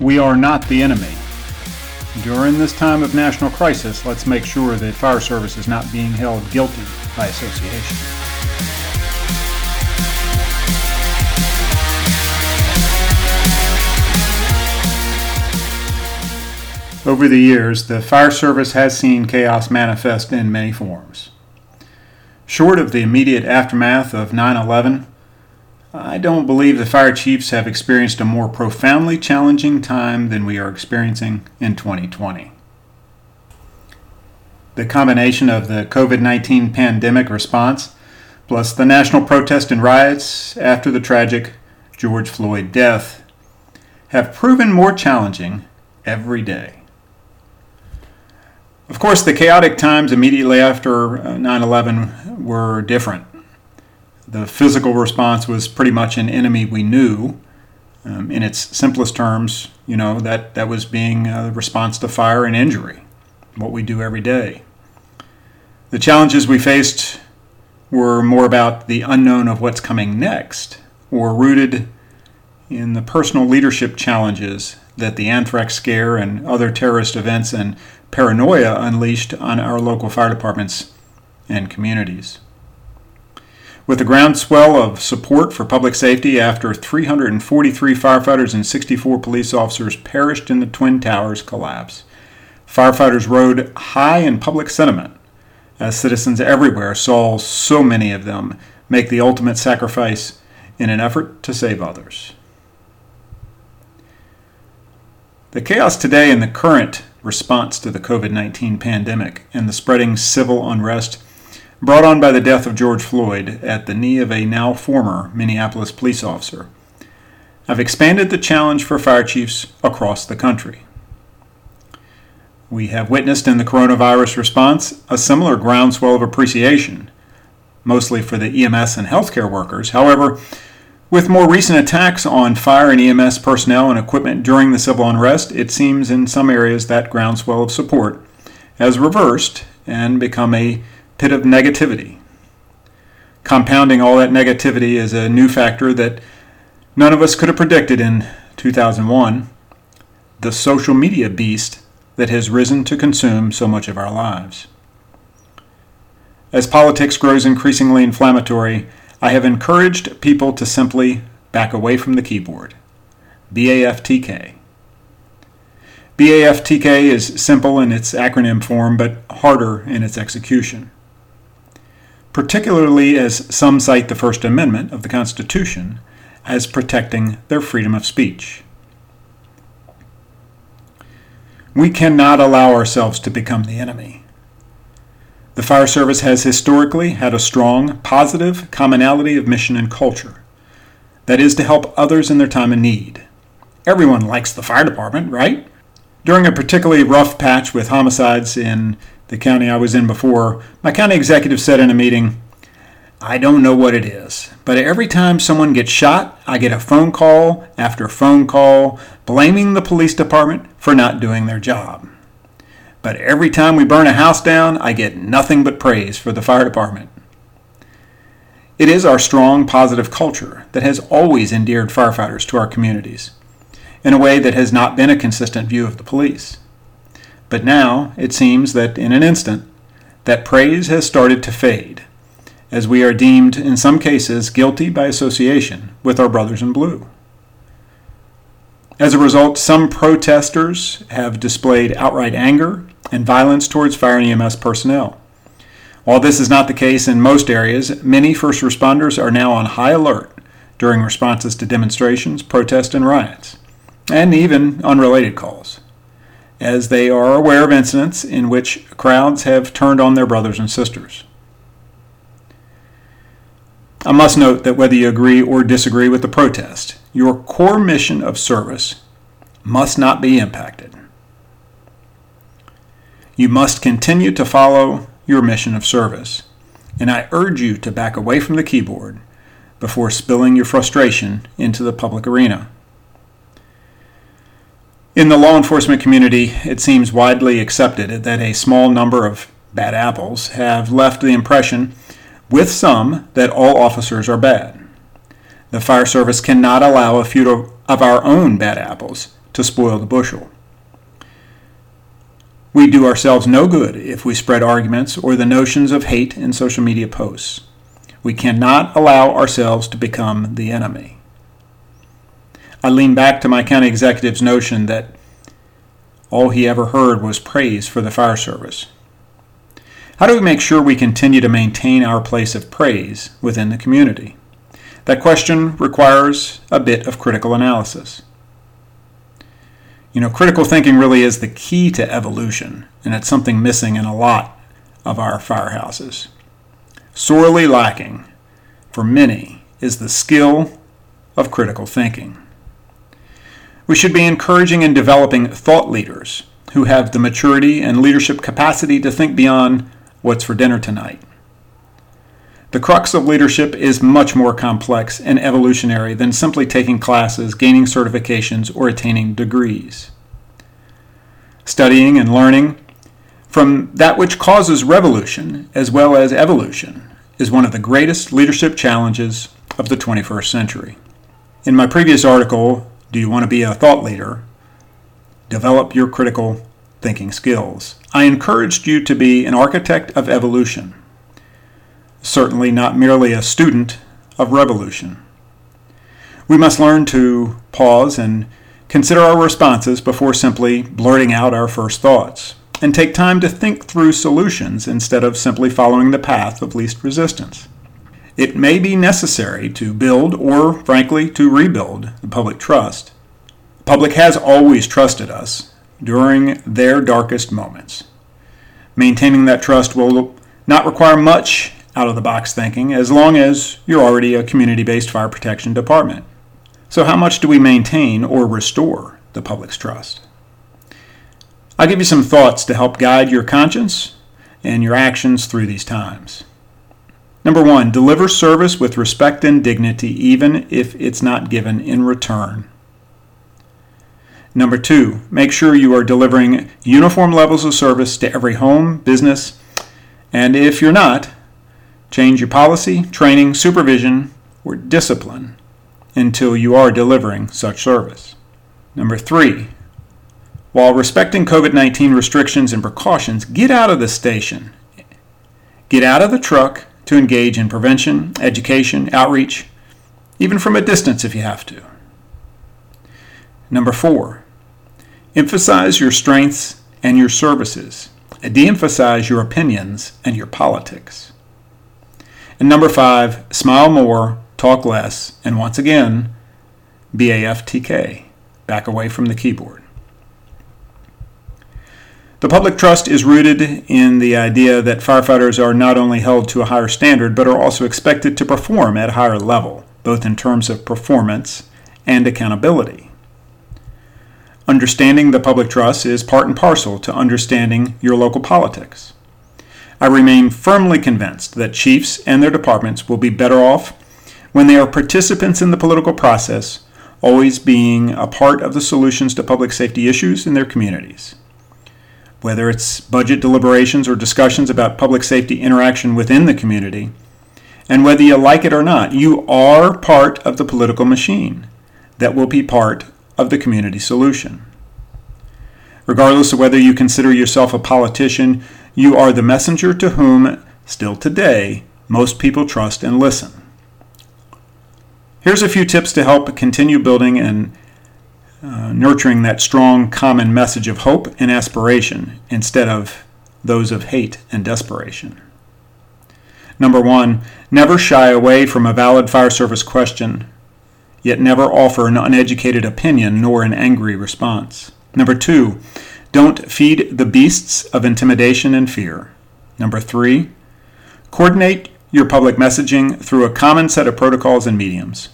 We are not the enemy. During this time of national crisis, let's make sure that fire service is not being held guilty by association. Over the years, the fire service has seen chaos manifest in many forms. Short of the immediate aftermath of 9 11, I don't believe the fire chiefs have experienced a more profoundly challenging time than we are experiencing in 2020. The combination of the COVID 19 pandemic response, plus the national protest and riots after the tragic George Floyd death, have proven more challenging every day. Of course, the chaotic times immediately after uh, 9 11 were different. The physical response was pretty much an enemy we knew. Um, in its simplest terms, you know, that, that was being a response to fire and injury, what we do every day. The challenges we faced were more about the unknown of what's coming next, or rooted in the personal leadership challenges that the anthrax scare and other terrorist events and paranoia unleashed on our local fire departments and communities. With the groundswell of support for public safety after 343 firefighters and 64 police officers perished in the Twin Towers collapse, firefighters rode high in public sentiment as citizens everywhere saw so many of them make the ultimate sacrifice in an effort to save others. The chaos today in the current response to the COVID 19 pandemic and the spreading civil unrest brought on by the death of George Floyd at the knee of a now former Minneapolis police officer I've expanded the challenge for fire chiefs across the country. We have witnessed in the coronavirus response a similar groundswell of appreciation, mostly for the EMS and healthcare workers. However, with more recent attacks on fire and EMS personnel and equipment during the civil unrest, it seems in some areas that groundswell of support has reversed and become a pit of negativity. Compounding all that negativity is a new factor that none of us could have predicted in 2001 the social media beast that has risen to consume so much of our lives. As politics grows increasingly inflammatory, I have encouraged people to simply back away from the keyboard. BAFTK. BAFTK is simple in its acronym form, but harder in its execution. Particularly as some cite the First Amendment of the Constitution as protecting their freedom of speech. We cannot allow ourselves to become the enemy. The fire service has historically had a strong, positive commonality of mission and culture. That is to help others in their time of need. Everyone likes the fire department, right? During a particularly rough patch with homicides in the county I was in before, my county executive said in a meeting, I don't know what it is, but every time someone gets shot, I get a phone call after phone call blaming the police department for not doing their job. But every time we burn a house down, I get nothing but praise for the fire department. It is our strong, positive culture that has always endeared firefighters to our communities, in a way that has not been a consistent view of the police. But now it seems that in an instant, that praise has started to fade, as we are deemed, in some cases, guilty by association with our brothers in blue. As a result, some protesters have displayed outright anger and violence towards fire and EMS personnel. While this is not the case in most areas, many first responders are now on high alert during responses to demonstrations, protests, and riots, and even unrelated calls, as they are aware of incidents in which crowds have turned on their brothers and sisters. I must note that whether you agree or disagree with the protest, your core mission of service must not be impacted. You must continue to follow your mission of service, and I urge you to back away from the keyboard before spilling your frustration into the public arena. In the law enforcement community, it seems widely accepted that a small number of bad apples have left the impression with some that all officers are bad. The fire service cannot allow a few of our own bad apples to spoil the bushel. We do ourselves no good if we spread arguments or the notions of hate in social media posts. We cannot allow ourselves to become the enemy. I lean back to my county executive's notion that all he ever heard was praise for the fire service. How do we make sure we continue to maintain our place of praise within the community? That question requires a bit of critical analysis. You know, critical thinking really is the key to evolution, and it's something missing in a lot of our firehouses. Sorely lacking for many is the skill of critical thinking. We should be encouraging and developing thought leaders who have the maturity and leadership capacity to think beyond what's for dinner tonight. The crux of leadership is much more complex and evolutionary than simply taking classes, gaining certifications, or attaining degrees. Studying and learning from that which causes revolution as well as evolution is one of the greatest leadership challenges of the 21st century. In my previous article, Do You Want to Be a Thought Leader? Develop Your Critical Thinking Skills. I encouraged you to be an architect of evolution certainly not merely a student of revolution. We must learn to pause and consider our responses before simply blurting out our first thoughts, and take time to think through solutions instead of simply following the path of least resistance. It may be necessary to build or, frankly, to rebuild the public trust. The public has always trusted us during their darkest moments. Maintaining that trust will not require much out of the box thinking as long as you're already a community based fire protection department. So, how much do we maintain or restore the public's trust? I'll give you some thoughts to help guide your conscience and your actions through these times. Number one, deliver service with respect and dignity, even if it's not given in return. Number two, make sure you are delivering uniform levels of service to every home, business, and if you're not, Change your policy, training, supervision, or discipline until you are delivering such service. Number three, while respecting COVID 19 restrictions and precautions, get out of the station. Get out of the truck to engage in prevention, education, outreach, even from a distance if you have to. Number four, emphasize your strengths and your services, de emphasize your opinions and your politics. And number five, smile more, talk less, and once again, BAFTK, back away from the keyboard. The public trust is rooted in the idea that firefighters are not only held to a higher standard, but are also expected to perform at a higher level, both in terms of performance and accountability. Understanding the public trust is part and parcel to understanding your local politics. I remain firmly convinced that chiefs and their departments will be better off when they are participants in the political process, always being a part of the solutions to public safety issues in their communities. Whether it's budget deliberations or discussions about public safety interaction within the community, and whether you like it or not, you are part of the political machine that will be part of the community solution. Regardless of whether you consider yourself a politician, you are the messenger to whom, still today, most people trust and listen. Here's a few tips to help continue building and uh, nurturing that strong common message of hope and aspiration instead of those of hate and desperation. Number one, never shy away from a valid fire service question, yet never offer an uneducated opinion nor an angry response. Number two, don't feed the beasts of intimidation and fear. Number three, coordinate your public messaging through a common set of protocols and mediums.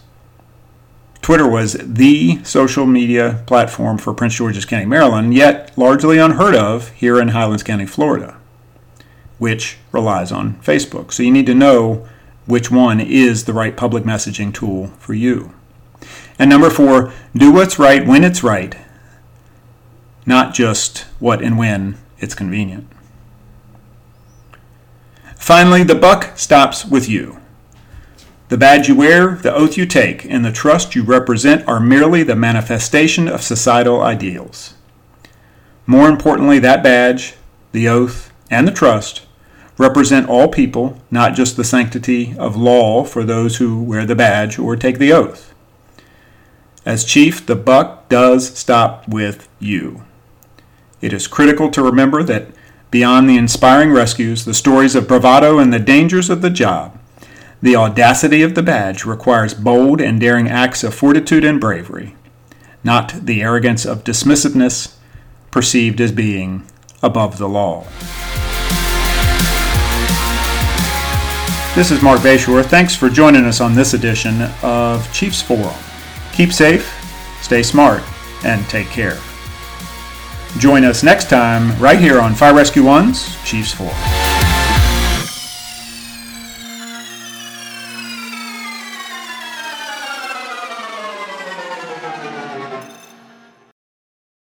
Twitter was the social media platform for Prince George's County, Maryland, yet largely unheard of here in Highlands County, Florida, which relies on Facebook. So you need to know which one is the right public messaging tool for you. And number four, do what's right when it's right not just what and when it's convenient. Finally, the buck stops with you. The badge you wear, the oath you take, and the trust you represent are merely the manifestation of societal ideals. More importantly, that badge, the oath, and the trust represent all people, not just the sanctity of law for those who wear the badge or take the oath. As chief, the buck does stop with you. It is critical to remember that beyond the inspiring rescues, the stories of bravado, and the dangers of the job, the audacity of the badge requires bold and daring acts of fortitude and bravery, not the arrogance of dismissiveness perceived as being above the law. This is Marc Bashoor. Thanks for joining us on this edition of Chiefs Forum. Keep safe, stay smart, and take care. Join us next time right here on Fire Rescue One's Chiefs Forum.